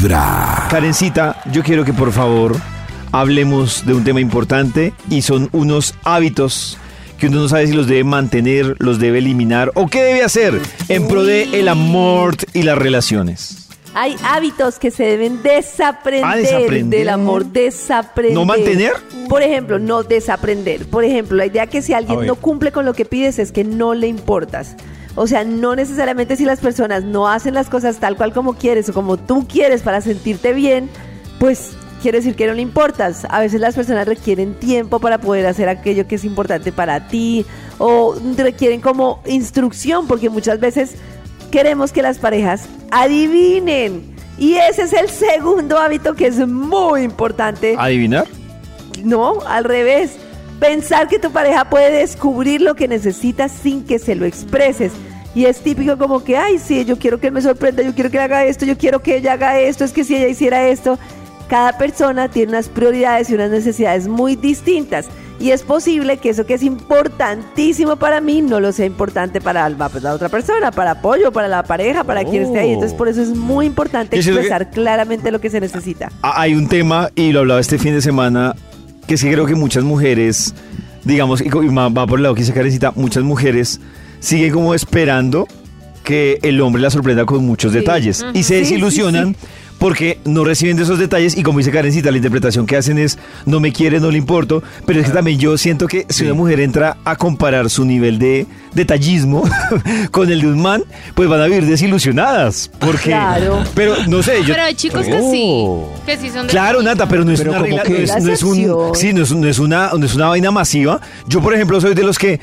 Vibra. Karencita, yo quiero que por favor hablemos de un tema importante y son unos hábitos que uno no sabe si los debe mantener, los debe eliminar o qué debe hacer en pro de el amor y las relaciones. Hay hábitos que se deben desaprender, Ah, desaprender. del amor, desaprender. ¿No mantener? Por ejemplo, no desaprender. Por ejemplo, la idea que si alguien no cumple con lo que pides es que no le importas. O sea, no necesariamente si las personas no hacen las cosas tal cual como quieres o como tú quieres para sentirte bien, pues quiere decir que no le importas. A veces las personas requieren tiempo para poder hacer aquello que es importante para ti o requieren como instrucción porque muchas veces queremos que las parejas adivinen. Y ese es el segundo hábito que es muy importante. ¿Adivinar? No, al revés. Pensar que tu pareja puede descubrir lo que necesitas sin que se lo expreses. Y es típico como que, ay, sí, yo quiero que él me sorprenda, yo quiero que él haga esto, yo quiero que ella haga esto, es que si ella hiciera esto. Cada persona tiene unas prioridades y unas necesidades muy distintas. Y es posible que eso que es importantísimo para mí no lo sea importante para la, pues, otra persona, para apoyo, para la pareja, para quien esté ahí. Entonces por eso es muy importante expresar claramente lo que se necesita. Ah, Hay un tema, y lo hablaba este fin de semana, que sí creo que muchas mujeres, digamos, y va por el lado que dice Karencita, muchas mujeres siguen como esperando que el hombre la sorprenda con muchos detalles. Y se Sí, desilusionan porque no reciben de esos detalles y como dice Karencita, la interpretación que hacen es no me quiere, no le importo, pero es que también yo siento que si una mujer entra a comparar su nivel de detallismo con el de un man, pues van a vivir desilusionadas, porque Claro. pero no sé, yo Pero hay chicos que sí, que sí son de Claro, Nata, pero no es Pero una como regla, que- no es, no es un, sí, no es, no es una, no es una vaina masiva. Yo, por ejemplo, soy de los que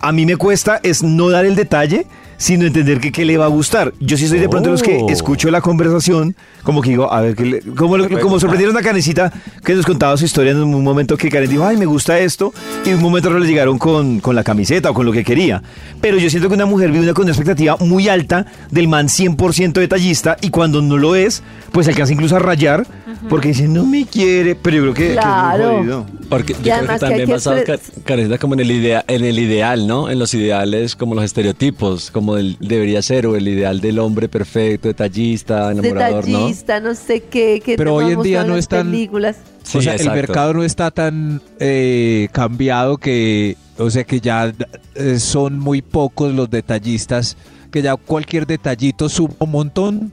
a mí me cuesta es no dar el detalle, sino entender que qué le va a gustar. Yo sí soy de pronto de los que Oh. escucho la conversación, como que digo, a ver, qué le- como, como sorprendieron a Karencita, que nos contaba su historia en un momento que Karen dijo, ay, me gusta esto, y en un momento le llegaron con, con la camiseta o con lo que quería. Pero yo siento que una mujer vive una, con una expectativa muy alta del man 100% detallista, y cuando no lo es, pues alcanza incluso a rayar, porque dice, no me quiere, pero yo creo que, que es muy Claro. jodido. Porque yo creo además que que también que basado como en el, idea, en el ideal, ¿no? En los ideales, como los estereotipos, como el, debería ser, o el ideal del hombre perfecto, detallista, enamorador, ¿no? detallista, ¿no? sé qué, que Pero hoy en día no las es tan- películas. Sí, o sea, el mercado no está tan eh, cambiado que, o sea, que ya eh, son muy pocos los detallistas, que ya cualquier detallito suma un montón.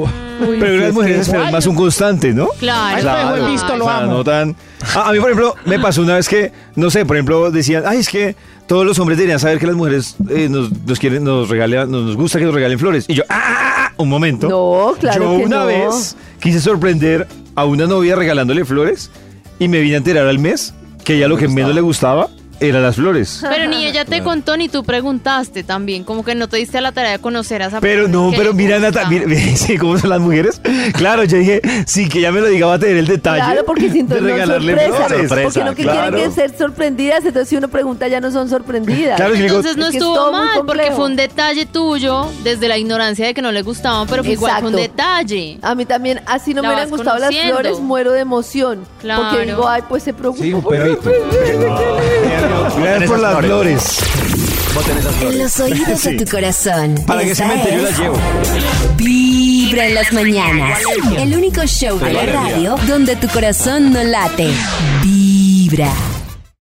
Uy, Pero las es mujeres esperan más un constante, ¿no? Claro. Claro, he visto, lo o sea, amo. no tan- Ah, a mí, por ejemplo, me pasó una vez que, no sé, por ejemplo, decían, ay, es que todos los hombres deberían saber que las mujeres eh, nos, nos quieren, nos regalen, nos, nos gusta que nos regalen flores. Y yo, ah, ah, ah, un momento. No, claro Yo que una no. vez quise sorprender a una novia regalándole flores y me vine a enterar al mes que ella lo que menos le gustaba eran las flores. Pero ni ella te contó ni tú preguntaste también, como que no te diste a la tarea de conocer a esa Pero persona no, pero mira. Nata, mira, sí, ¿cómo son las mujeres? Claro, yo dije, sí, que ya me lo diga, va a tener el detalle. Claro, porque si de entonces no regalarle sorpresas, flores. porque no que claro. quieren que ser sorprendidas, entonces si uno pregunta ya no son sorprendidas. Claro, Entonces no Es es estuvo mal, porque fue un detalle tuyo desde la ignorancia de que no le gustaban, pero fue igual fue un detalle. A mí también, así no La me hubieran gustado las flores, muero de emoción. Claro. Porque digo, ay, pues se preocupa. Sí, un. Gracias por las flores. En los oídos de tu corazón. Para que Esta cementerio es las llevo. Vibra en las mañanas. El único show de la radio donde tu corazón no late. Vibra.